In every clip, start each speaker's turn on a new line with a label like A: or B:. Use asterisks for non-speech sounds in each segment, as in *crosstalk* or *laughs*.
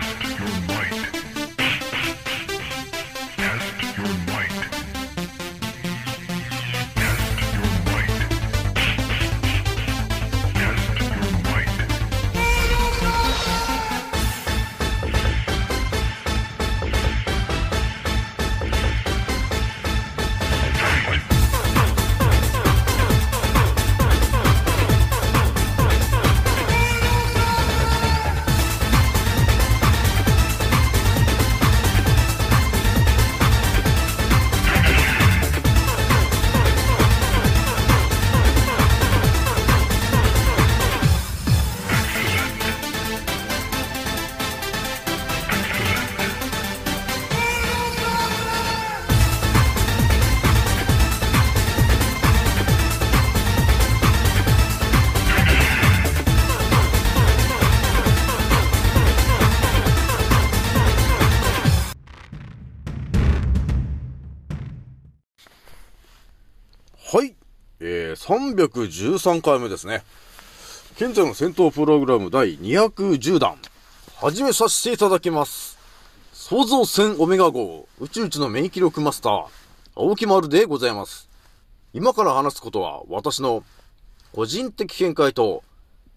A: Test your might.
B: 313回目ですね。現在の戦闘プログラム第210弾。始めさせていただきます。創造船オメガ号宇宙一の免疫力マスター、青木丸でございます。今から話すことは私の個人的見解と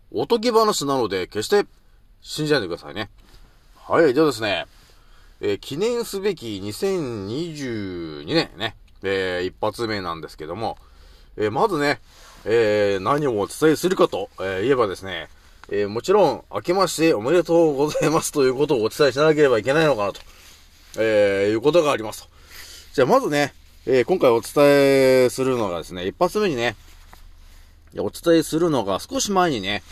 B: おとぎ話なので決して信じないでくださいね。はい。ではですね、えー記念すべき2022年ね、えー一発目なんですけども、えーまずね、えー何をお伝えするかと、えー言えばですね、えーもちろん、明けましておめでとうございます *laughs* ということをお伝えしなければいけないのかなと、えいうことがありますと。じゃあまずね、え今回お伝えするのがですね、一発目にね、お伝えするのが少し前にね、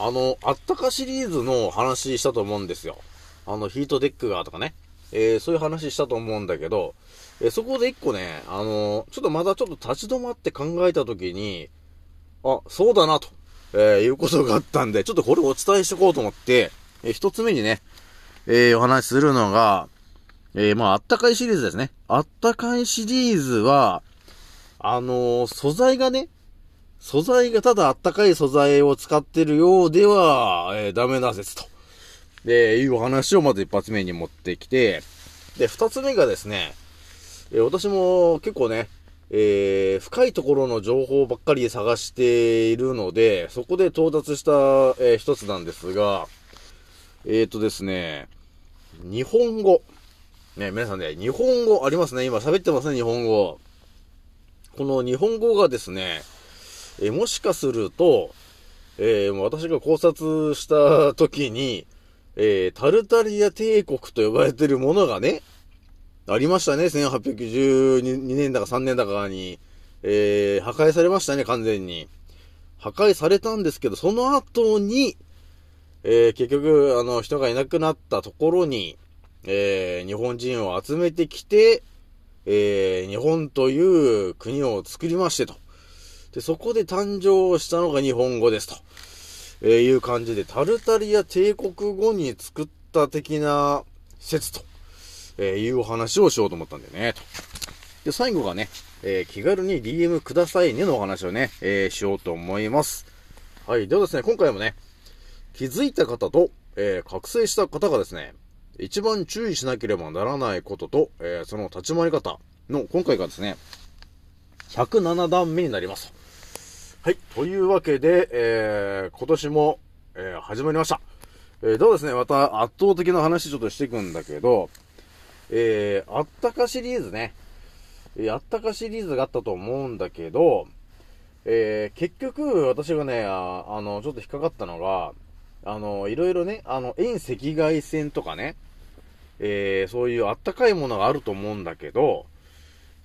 B: あの、あったかシリーズの話したと思うんですよ。あの、ヒートデックがとかね。えそういう話したと思うんだけど、えそこで一個ね、あのちょっとまだちょっと立ち止まって考えたときに、あ、そうだなと、えーいうことがあったんで、ちょっとこれをお伝えしておこうと思って、えー一つ目にね、えーお話しするのが、えーまあ、あったかいシリーズですね。あったかいシリーズは、あの素材がね、素材がただあったかい素材を使ってるようでは、えーダメな説と。で、いうお話をまず一発目に持ってきて、で、二つ目がですね、えー私も結構ね、えー深いところの情報ばっかり探しているので、そこで到達した、えー一つなんですが、えっ、ー、とですね、日本語。ね、皆さんね、日本語ありますね。今喋ってますね、日本語。この日本語がですね、えもしかすると、えー私が考察した時に、えータルタリア帝国と呼ばれてるものがね、ありましたね。1812年だか3年だかに、えー破壊されましたね、完全に。破壊されたんですけど、その後に、えー結局、あの、人がいなくなったところに、えー日本人を集めてきて、えー日本という国を作りましてと。で、そこで誕生したのが日本語ですと。えーいう感じで、タルタリア帝国後に作った的な説と、えーいうお話をしようと思ったんだよね、と。で、最後がね、えー気軽に DM くださいねのお話をね、えーしようと思います。はい。ではですね、今回もね、気づいた方と、え覚醒した方がですね、一番注意しなければならないことと、えその立ち回り方の今回がですね、107段目になります。はい。というわけで、え今年も、え始まりました。えー、ではですね、また圧倒的な話ちょっとしていくんだけど、えー、あったかシリーズね。えーあったかシリーズがあったと思うんだけど、えー結局、私がね、ああの、ちょっと引っかかったのが、あの、いろいろね、あの、遠赤外線とかね、えーそういうあったかいものがあると思うんだけど、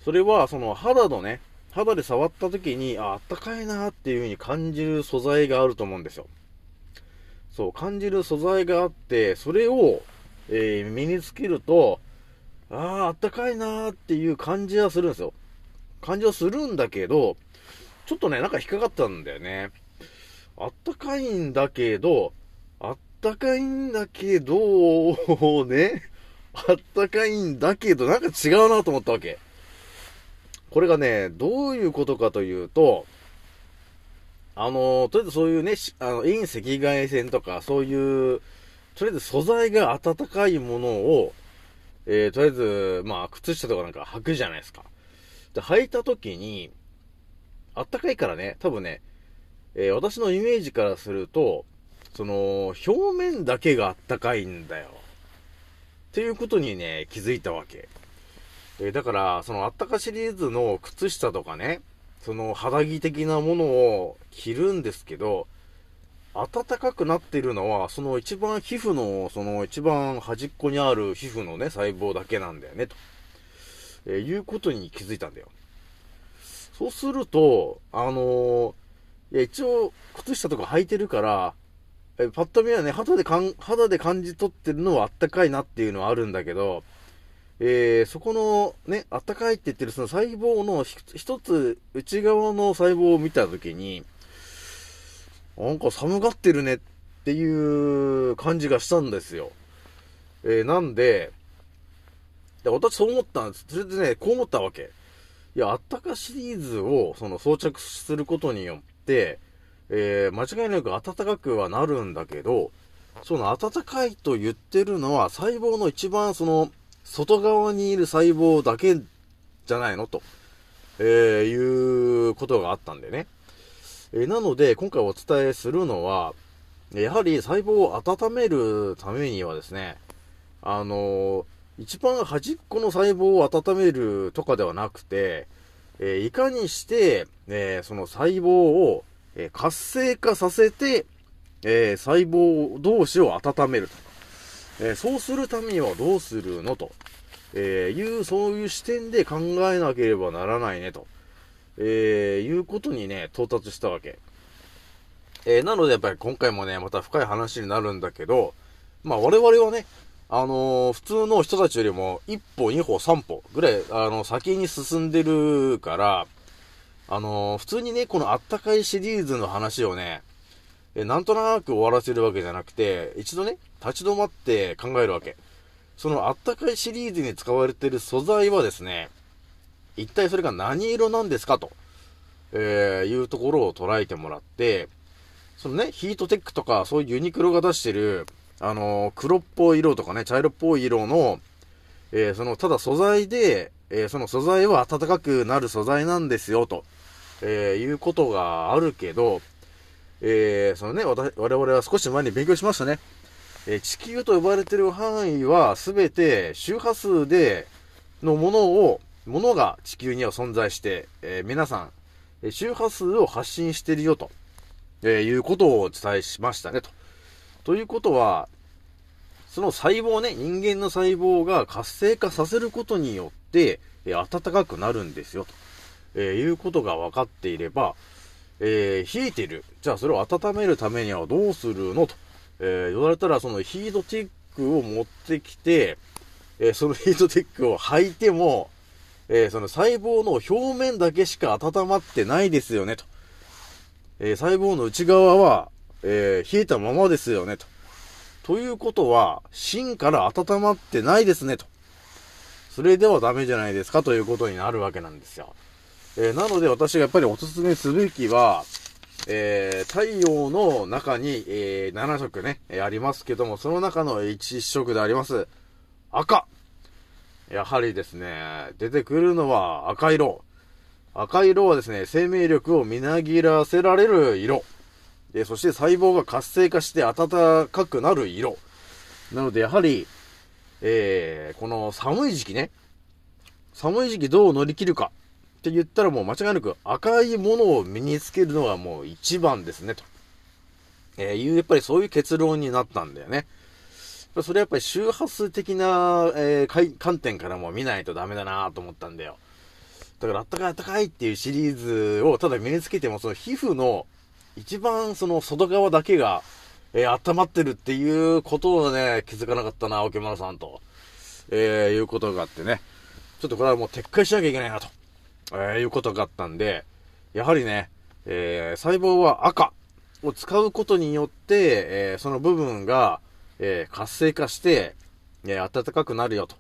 B: それは、その肌のね、肌で触った時に、あ、あったかいなっていう風に感じる素材があると思うんですよ。そう、感じる素材があって、それを、えー身につけると、ああ、あったかいなーっていう感じはするんですよ。感じはするんだけど、ちょっとね、なんか引っかかったんだよね。あったかいんだけど、あったかいんだけど、ね、あったかいんだけど、なんか違うなと思ったわけ。これがね、どういうことかというと、あの、とりあえずそういうね、あの、遠赤外線とか、そういう、とりあえず素材が暖かいものを、えー、とりあえず、まあ、靴下とかなんか履くじゃないですか。で、履いた時に、暖かいからね、多分ね、えー、私のイメージからすると、その、表面だけが暖かいんだよ。っていうことにね、気づいたわけ。えー、だから、そのあったかシリーズの靴下とかね、その肌着的なものを着るんですけど、暖かくなっているのは、その一番皮膚の、その一番端っこにある皮膚のね、細胞だけなんだよね、と、えー、いうことに気づいたんだよ。そうすると、あのー、いや、一応、靴下とか履いてるから、えパッと見はね、肌でかん、肌で感じ取ってるのはあったかいなっていうのはあるんだけど、えー、そこのね、あったかいって言ってるその細胞の一つ内側の細胞を見たときに、なんか寒がってるねっていう感じがしたんですよ。えー、なんで、で私そう思ったんです。それでね、こう思ったわけ。いや、あったかシリーズをその装着することによって、えー、間違いなく暖かくはなるんだけど、その暖かいと言ってるのは細胞の一番その外側にいる細胞だけじゃないの？と、えー、いうことがあったんでね。え、なので、今回お伝えするのは、やはり細胞を温めるためにはですね、あのー、一番端っこの細胞を温めるとかではなくて、えいかにして、えその細胞をえ活性化させて、え細胞同士を温めると。えそうするためにはどうするのと、えいう、そういう視点で考えなければならないねと、えいうことにね、到達したわけ。えなのでやっぱり今回もね、また深い話になるんだけど、まあ我々はね、あのー、普通の人たちよりも1歩、2歩、3歩ぐらい、あの、先に進んでるから、あのー、普通にね、このあったかいシリーズの話をね、えなんとなく終わらせるわけじゃなくて、一度ね、立ち止まって考えるわけ。そのあったかいシリーズに使われてる素材はですね、一体それが何色なんですかと、えー、いうところを捉えてもらって、そのね、ヒートテックとか、そういうユニクロが出してる、あのー、黒っぽい色とかね、茶色っぽい色の、えー、その、ただ素材で、えー、その素材は暖かくなる素材なんですよ、と、えいうことがあるけど、えそのね、我々は少し前に勉強しましたね。え地球と呼ばれてる範囲は全て周波数で、のものを、ものが地球には存在して、え皆さん、周波数を発信してるよと、えいうことをお伝えしましたね、と。ということは、その細胞ね、人間の細胞が活性化させることによって、えー、暖かくなるんですよ、と、え、いうことが分かっていれば、え、冷えてる。じゃあそれを温めるためにはどうするのと、え言われたら、そのヒートテックを持ってきて、えそのヒートテックを履いても、えその細胞の表面だけしか温まってないですよね、と。え細胞の内側は、え冷えたままですよね、と。ということは、芯から温まってないですね、と。それではダメじゃないですかということになるわけなんですよ。え、なので私がやっぱりおすすめすべきは、えー、太陽の中に、えー、7色ね、えありますけども、その中の1色であります、赤。やはりですね、出てくるのは赤色。赤色はですね、生命力をみなぎらせられる色。で、そして細胞が活性化して暖かくなる色。なので、やはり、えー、この寒い時期ね、寒い時期どう乗り切るかって言ったらもう間違いなく赤いものを身につけるのがもう一番ですね、と。えー、いう、やっぱりそういう結論になったんだよね。それやっぱり周波数的な、えー、観点からも見ないとダメだなと思ったんだよ。だからあったかいあったかいっていうシリーズをただ身につけても、その皮膚の一番その外側だけがえー、温まってるっていうことをね、気づかなかったな、沖村さんと、えー、いうことがあってね、ちょっとこれはもう撤回しなきゃいけないなと、えー、いうことがあったんで、やはりね、えー、細胞は赤を使うことによって、えー、その部分が、えー、活性化して、えー、暖かくなるよと、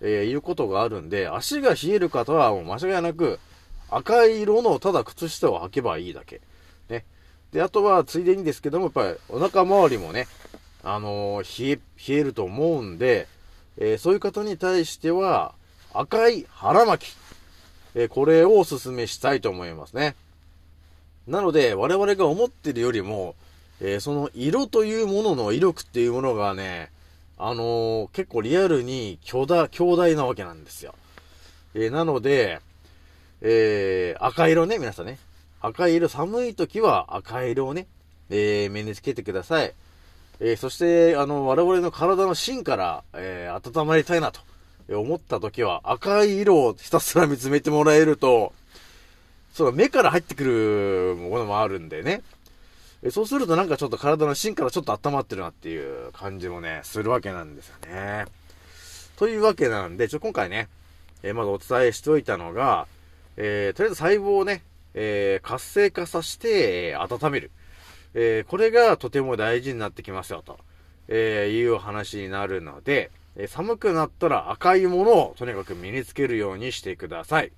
B: えー、いうことがあるんで、足が冷える方はもう間違いなく、赤い色のただ靴下を履けばいいだけ。ね。で、あとは、ついでにですけども、やっぱり、お腹周りもね、あの冷え、冷えると思うんで、えそういう方に対しては、赤い腹巻き、えこれをお勧めしたいと思いますね。なので、我々が思ってるよりも、えーその色というものの威力っていうものがね、あのー結構リアルに巨大、強大なわけなんですよ。えーなので、え赤色ね、皆さんね。赤色、寒い時は赤色をね、えー身につけてください。えそして、あの、我々の体の芯から、え温まりたいなとえ思った時は、赤い色をひたすら見つめてもらえると、そう目から入ってくるものもあるんでね。えそうするとなんかちょっと体の芯からちょっと温まってるなっていう感じもね、するわけなんですよね。というわけなんで、ちょ、今回ね、えーまずお伝えしておいたのが、えーとりあえず細胞をね、えー活性化させて、え温める。えーこれがとても大事になってきますよ、と、えいうお話になるので、え寒くなったら赤いものをとにかく身につけるようにしてください。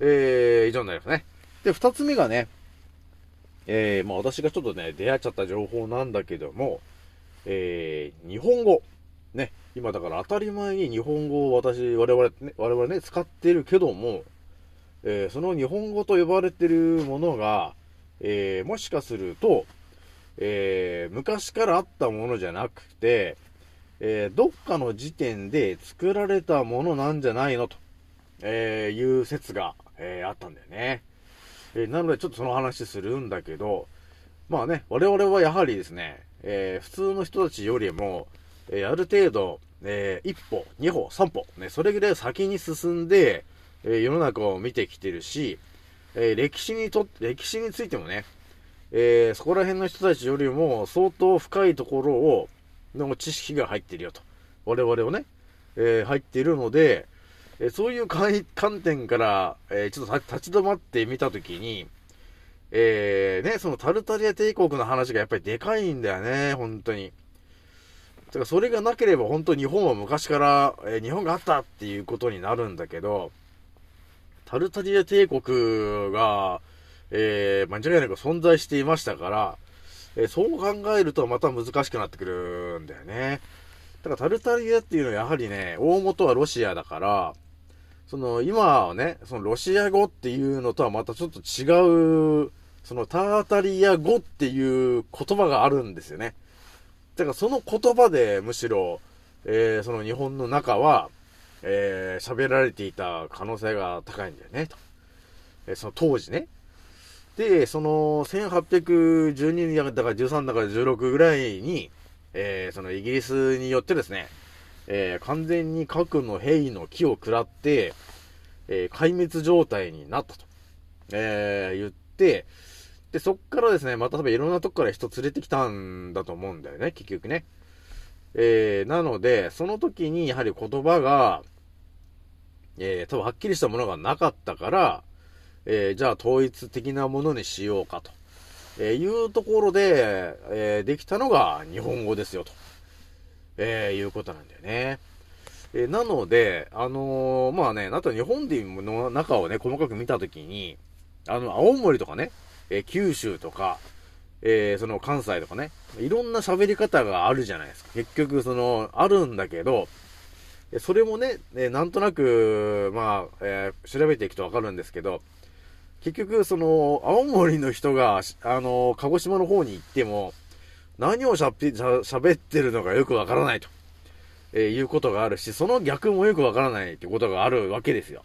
B: えー、以上になりますね。で、二つ目がね、えー、まあ私がちょっとね、出会っちゃった情報なんだけども、えー、日本語。ね、今だから当たり前に日本語を私、我々ね、我々ね、使ってるけども、えーその日本語と呼ばれてるものが、えーもしかすると、えー昔からあったものじゃなくて、えどっかの時点で作られたものなんじゃないのと、えいう説が、えあったんだよね。えーなのでちょっとその話するんだけど、まあね、我々はやはりですね、えー普通の人たちよりも、えーある程度、えー一歩、二歩、三歩、ね、それぐらい先に進んで、え世の中を見てきてるし、え歴史にと、歴史についてもね、えそこら辺の人たちよりも相当深いところを、の知識が入ってるよと。我々をね、え入っているので、えそういう観点から、えちょっと立ち止まってみたときに、えーね、そのタルタリア帝国の話がやっぱりでかいんだよね、本当に。だからそれがなければ本当日本は昔から、えー日本があったっていうことになるんだけど、タルタリア帝国が、えー、間違いなく存在していましたから、えそう考えるとまた難しくなってくるんだよね。だからタルタリアっていうのはやはりね、大元はロシアだから、その今はね、そのロシア語っていうのとはまたちょっと違う、そのタータリア語っていう言葉があるんですよね。だからその言葉でむしろ、えーその日本の中は、えー喋られていた可能性が高いんだよね、と。えーその当時ね。で、その、1812年だから13だから16ぐらいに、えーそのイギリスによってですね、えー完全に核の兵の木を食らって、えー壊滅状態になったと、えー言って、で、そっからですね、また多分いろんなとこから人連れてきたんだと思うんだよね、結局ね。えーなので、その時にやはり言葉が、えー多分はっきりしたものがなかったから、えーじゃあ統一的なものにしようかと、えいうところで、えできたのが日本語ですよと、えーいうことなんだよね。えーなので、あのーまあね、あと日本での中をね、細かく見たときに、あの、青森とかね、えー九州とか、えーその関西とかね、いろんな喋り方があるじゃないですか。結局、その、あるんだけど、それもね、えなんとなく、まあ、えー調べていくとわかるんですけど、結局、その、青森の人が、あの、鹿児島の方に行っても、何をしゃべしゃ喋ってるのかよくわからないと、えーいうことがあるし、その逆もよくわからないってことがあるわけですよ。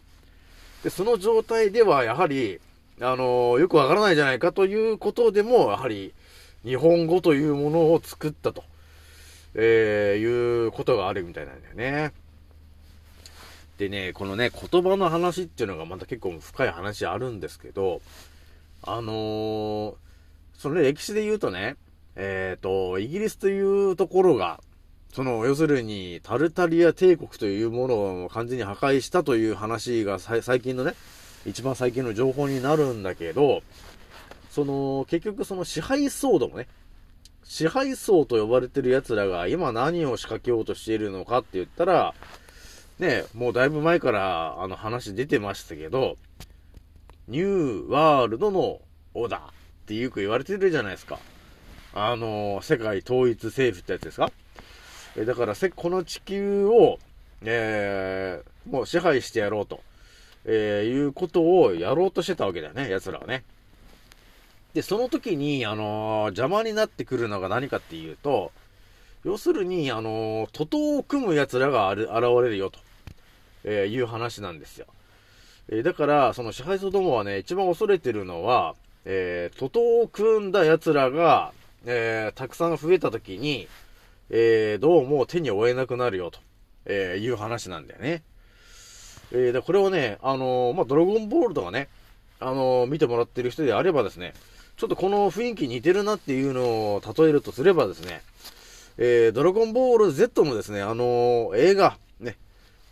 B: で、その状態では、やはり、あのよくわからないじゃないかということでも、やはり、日本語というものを作ったと、えーいうことがあるみたいなんだよね。でね、このね、言葉の話っていうのがまた結構深い話あるんですけど、あのーそのね、歴史で言うとね、えっ、と、イギリスというところが、その、要するに、タルタリア帝国というものを完全に破壊したという話が最近のね、一番最近の情報になるんだけど、その、結局その支配層どもね、支配層と呼ばれてる奴らが今何を仕掛けようとしているのかって言ったら、ね、もうだいぶ前からあの話出てましたけど、ニューワールドのオーダーってよく言われてるじゃないですか。あの世界統一政府ってやつですか？えだからせ、この地球を、えーもう支配してやろうと、えーいうことをやろうとしてたわけだよね、奴らはね。で、その時に、あのー邪魔になってくるのが何かっていうと、要するに、あのー徒党を組む奴らがある現れるよと、えーいう話なんですよ。えーだから、その支配層どもはね、一番恐れてるのは、えー徒党を組んだ奴らが、えーたくさん増えた時に、えーどうも手に負えなくなるよと、えーいう話なんだよね。えーで、これをね、あのーまあ、ドラゴンボールとかね、あのー見てもらってる人であればですね、ちょっとこの雰囲気似てるなっていうのを例えるとすればですね、えードラゴンボール Z のですね、あのー映画、ね、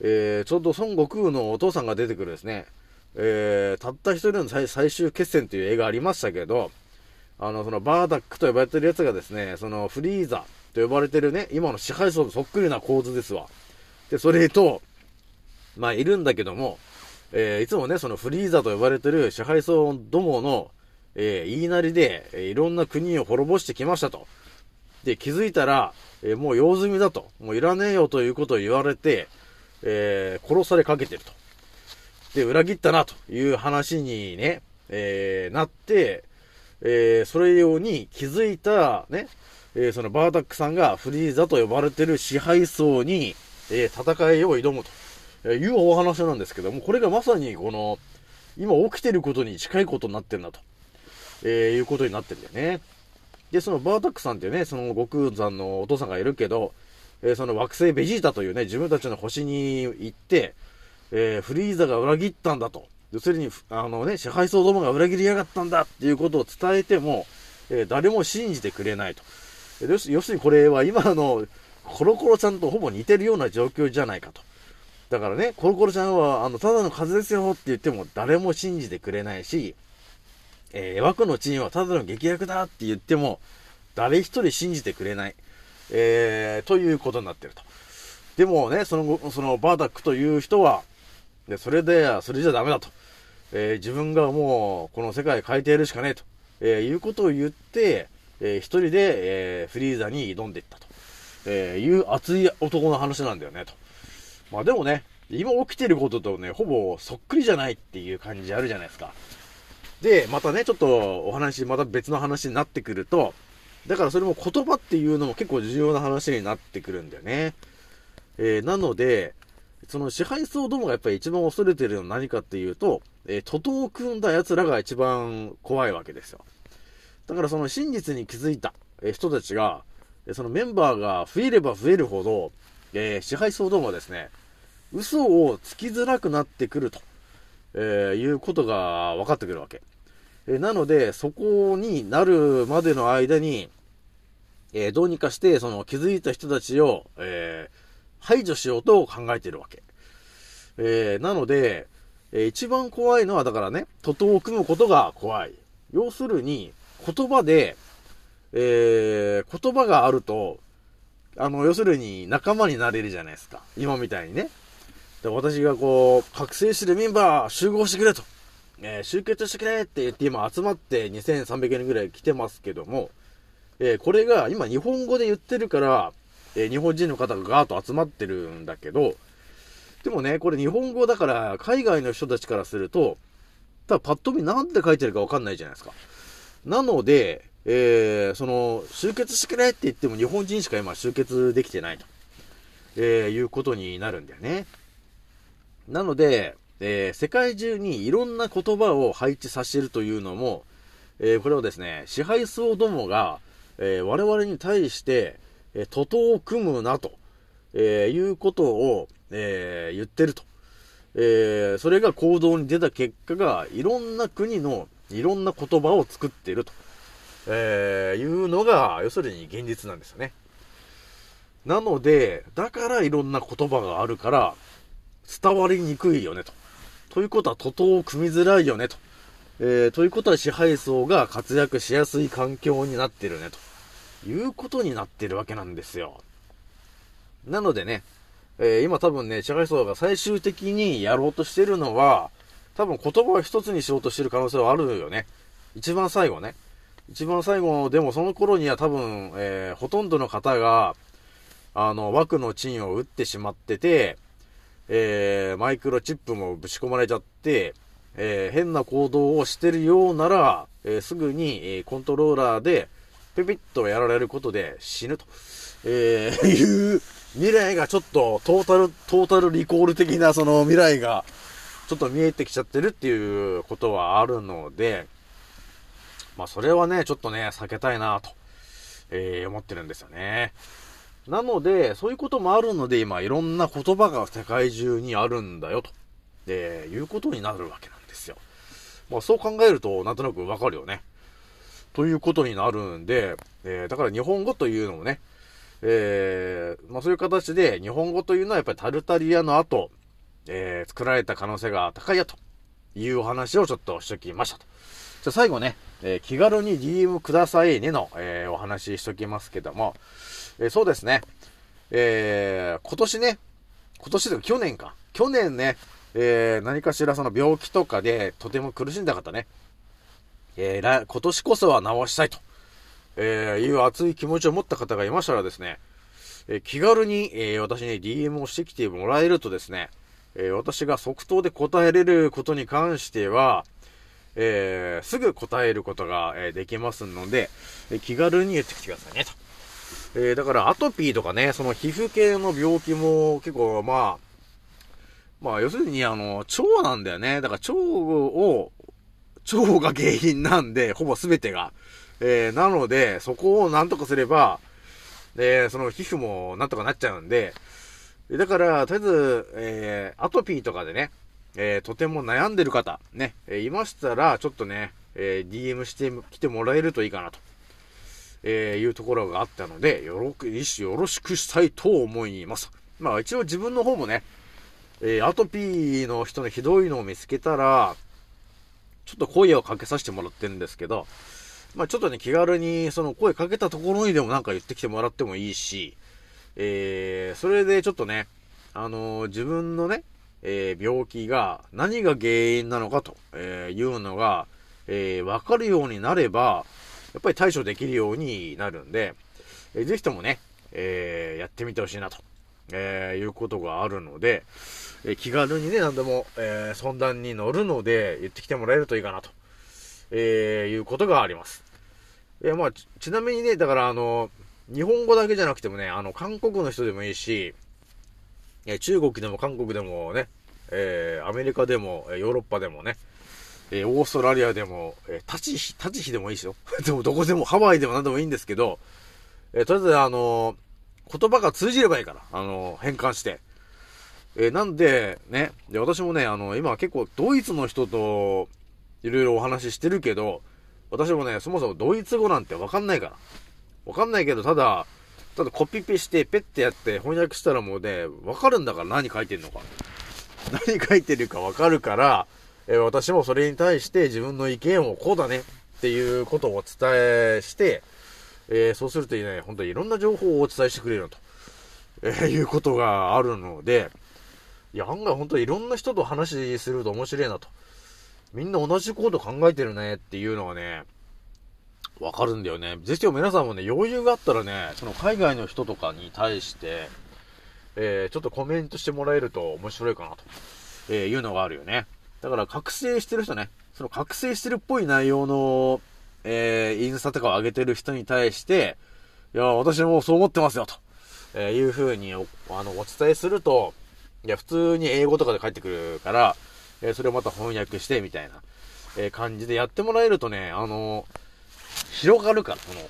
B: えーちょうど孫悟空のお父さんが出てくるですね、えーたった一人の最最終決戦という映画ありましたけど、あの、そのバーダックと呼ばれてるやつがですね、そのフリーザと呼ばれてるね、今の支配層とそっくりな構図ですわ。で、それと、まあ、いるんだけども、えーいつもね、そのフリーザと呼ばれてる支配層どもの、えー言いなりで、えーいろんな国を滅ぼしてきましたと。で、気づいたら、えーもう用済みだと。もういらねえよということを言われて、えー殺されかけてると。で、裏切ったなという話にね、えーなって、えーそれ用に気づいたね、えーそのバーダックさんがフリーザと呼ばれてる支配層に、えー戦いを挑むというお話なんですけども、これがまさにこの、今起きてることに近いことになってるなと、えーいうことになってるんだよね。で、そのバーダックさんっていうね、その悟空さんのお父さんがいるけど、えーその惑星ベジータというね、自分たちの星に行って、えーフリーザが裏切ったんだと。要するに、あのね、支配層どもが裏切りやがったんだっていうことを伝えても、えー誰も信じてくれないと。要するにこれは今のコロコロちゃんとほぼ似てるような状況じゃないかと。だからね、コロコロちゃんは、あの、ただの風邪ですよって言っても誰も信じてくれないし、えー、枠のチームはただの劇薬だって言っても、誰一人信じてくれない。えー、ということになってると。でもね、その、そのバーダックという人は、で、それで、それじゃダメだと。えー自分がもう、この世界変えてやるしかねえと。えーいうことを言って、えー一人で、えーフリーザに挑んでいったと。えーいう熱い男の話なんだよね、と。まあでもね、今起きてることとね、ほぼそっくりじゃないっていう感じあるじゃないですか。で、またね、ちょっとお話、また別の話になってくると、だからそれも言葉っていうのも結構重要な話になってくるんだよね。えーなので、その支配層どもがやっぱり一番恐れてるのは何かっていうと、えー徒党を組んだ奴らが一番怖いわけですよ。だからその真実に気づいたえー人たちが、えーそのメンバーが増えれば増えるほど、えー支配層どもはですね、嘘をつきづらくなってくると、えーいうことが分かってくるわけ。えーなので、そこになるまでの間に、えーどうにかして、その気づいた人たちを、えー排除しようと考えているわけ。えーなので、えー一番怖いのは、だからね、徒党を組むことが怖い。要するに、言葉で、えー言葉があると、あの、要するに仲間になれるじゃないですか。今みたいにね。で私がこう、覚醒してるメンバー集合してくれと。えー集結してくれって言って今集まって2300人ぐらい来てますけども、えーこれが今日本語で言ってるから、え日本人の方がガーッと集まってるんだけど、でもね、これ日本語だから海外の人たちからすると、ただパッと見なんて書いてるかわかんないじゃないですか。なので、えーその、集結してくれって言っても日本人しか今集結できてないと、えーいうことになるんだよね。なので、えー世界中にいろんな言葉を配置させるというのも、えこれをですね、支配層どもが、え我々に対して、えー徒党を組むなと、えいうことを、え言ってると。えーそれが行動に出た結果が、いろんな国のいろんな言葉を作っていると、えーいうのが、要するに現実なんですよね。なので、だからいろんな言葉があるから、伝わりにくいよねと。ということは、徒党を組みづらいよねと。えーということは支配層が活躍しやすい環境になってるねと。いうことになってるわけなんですよ。なのでね、えー今多分ね、支配層が最終的にやろうとしてるのは、多分言葉を一つにしようとしてる可能性はあるよね。一番最後ね。一番最後、でもその頃には多分、えーほとんどの方が、あの、枠のチンを打ってしまってて、えーマイクロチップもぶち込まれちゃって、えー変な行動をしてるようなら、えーすぐに、えーコントローラーで、ピピッとやられることで死ぬと、えーいう未来がちょっとトータル、トータルリコール的なその未来が、ちょっと見えてきちゃってるっていうことはあるので、まあそれはね、ちょっとね、避けたいなと、えー思ってるんですよね。なので、そういうこともあるので、今、いろんな言葉が世界中にあるんだよ、と、で、いうことになるわけなんですよ。まあそう考えると、なんとなくわかるよね。ということになるんで、えーだから日本語というのもね、えーまあそういう形で、日本語というのはやっぱりタルタリアの後、えー作られた可能性が高いよというお話をちょっとしときましたと。じゃあ最後ね、えー気軽に DM くださいねの、えーお話ししときますけども、えーそうですね、えー今年ね、今年というか去年か、去年ね、えー何かしらその病気とかでとても苦しんだ方ね、えー今年こそは治したいと、えーいう熱い気持ちを持った方がいましたらですね、え気軽に、え私に DM をしてきてもらえるとですね、え私が即答で答えれることに関しては、えーすぐ答えることが、えできますので、え気軽に言ってきてくださいね、と。えーだからアトピーとかね、その皮膚系の病気も結構、まあ、まあ、要するに、あの、腸なんだよね。だから腸を、腸が原因なんで、*laughs* ほぼ全てが。えーなので、そこをなんとかすれば、えーその皮膚もなんとかなっちゃうんで、だから、とりあえず、えーアトピーとかでね、えーとても悩んでる方、ね、えいましたら、ちょっとね、えー DM してきてもらえるといいかなと、えーいうところがあったので、よろく、よろしくしたいと思います。まあ、一応自分の方もね、えーアトピーの人のひどいのを見つけたら、ちょっと声をかけさせてもらってるんですけど、まあちょっとね、気軽に、その声かけたところにでもなんか言ってきてもらってもいいし、えー、それでちょっとね、あのー自分のね、えー病気が何が原因なのかと、えいうのが、えーわかるようになれば、やっぱり対処できるようになるんで、えーぜひともね、えーやってみてほしいなと、えーいうことがあるので、え気軽にね、何でも、えー相談に乗るので、言ってきてもらえるといいかなと、えーいうことがあります。えーまあち、ちなみにね、だからあの、日本語だけじゃなくてもね、あの、韓国の人でもいいし、えー中国でも韓国でもね、えーアメリカでも、えーヨーロッパでもね、えーオーストラリアでも、えー立ち日、立ち日でもいいですよ。*laughs* でもどこでも、ハワイでも何でもいいんですけど、えーとりあえずあの言葉が通じればいいから、あの変換して。えーなんで、ね、で、私もね、あの、今結構ドイツの人と、いろいろお話ししてるけど、私もね、そもそもドイツ語なんてわかんないから。わかんないけど、ただ、ただコピペして、ペッてやって翻訳したらもうね、わかるんだから何書いてんのか。何書いてるかわかるから、えー私もそれに対して自分の意見をこうだねっていうことをお伝えして、えーそうするとね、本当にいろんな情報をお伝えしてくれると、えーいうことがあるので、いや、案外本当にいろんな人と話すると面白いなと。みんな同じこと考えてるねっていうのがね、わかるんだよね。ぜひ皆さんもね、余裕があったらね、その海外の人とかに対して、えーちょっとコメントしてもらえると面白いかなと、えーいうのがあるよね。だから覚醒してる人ね、その覚醒してるっぽい内容の、えーインスタとかを上げてる人に対して、いや、私もそう思ってますよ、と、えーいう風におあのお伝えすると、いや、普通に英語とかで返ってくるから、えーそれをまた翻訳して、みたいな、えー感じでやってもらえるとね、あの広がるから、その、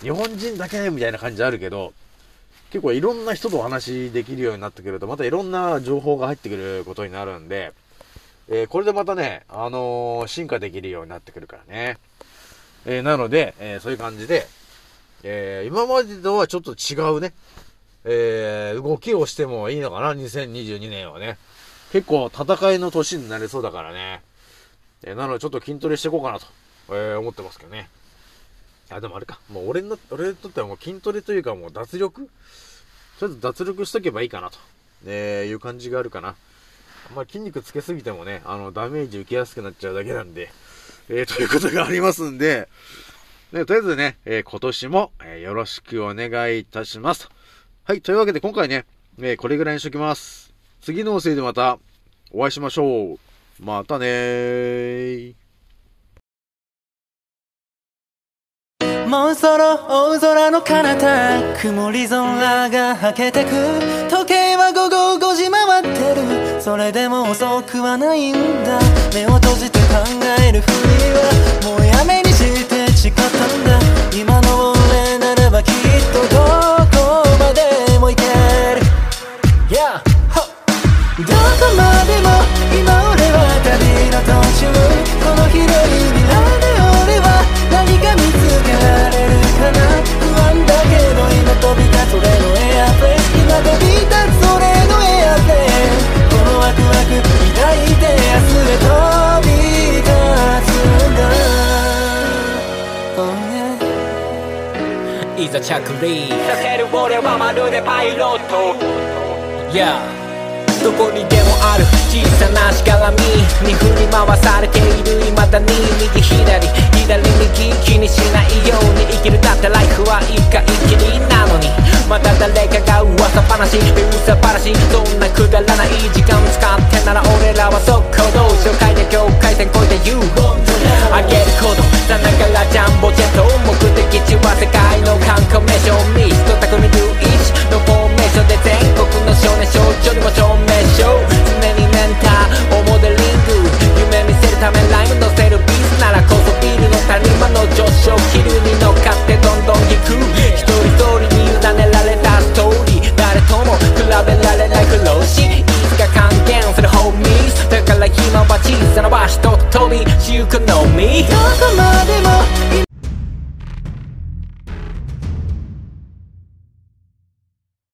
B: 日本人だけみたいな感じあるけど、結構いろんな人とお話できるようになってくると、またいろんな情報が入ってくることになるんで、えーこれでまたね、あのー進化できるようになってくるからね。えーなので、えそういう感じで、え今までとはちょっと違うね、えー動きをしてもいいのかな、2022年はね。結構戦いの年になりそうだからね。えーなのでちょっと筋トレしていこうかなと、えー思ってますけどね。あ、でもあれか。もう俺にな、俺にとってはもう筋トレというかもう脱力？ちょっと脱力しとけばいいかなと、えーいう感じがあるかな。まり筋肉つけすぎてもね、あの、ダメージ受けやすくなっちゃうだけなんで、えーということがありますんで、ね、とりあえずね、えー今年も、えーよろしくお願いいたします。はい、というわけで今回ね、えーこれぐらいにしときます。次のおせいでまたお会いしましょう。またねー。
C: もうそろ大空の彼方曇り空がはけてく時計は午後5時回ってるそれでも遅くはないんだ目を閉じて考えるふりはもうやめにして誓ったんだ今の俺ならばきっと
D: た着陸させる俺はまるでパイロット Yeah. どこにでもある小さなしがらみに振り回されている未だに右左左右気にしないように生きるだってライフは一回きりなのに。また誰かが噂話噂話そんなくだらない時間使ってなら俺らは速攻動紹介で境界線越えて言う。あげることさながらジャンボジェット目的地は世界少年少女にも証明しよう常にメンターをモデリング夢見せるためライム乗せるビースならこそビルの谷間の上昇気流に乗っかってどんどん行く一人一人に委ねられたストーリー誰とも比べられない苦労しいつか還元するホーミーだから今は小さな場所と飛びしゆくのみ
C: どこま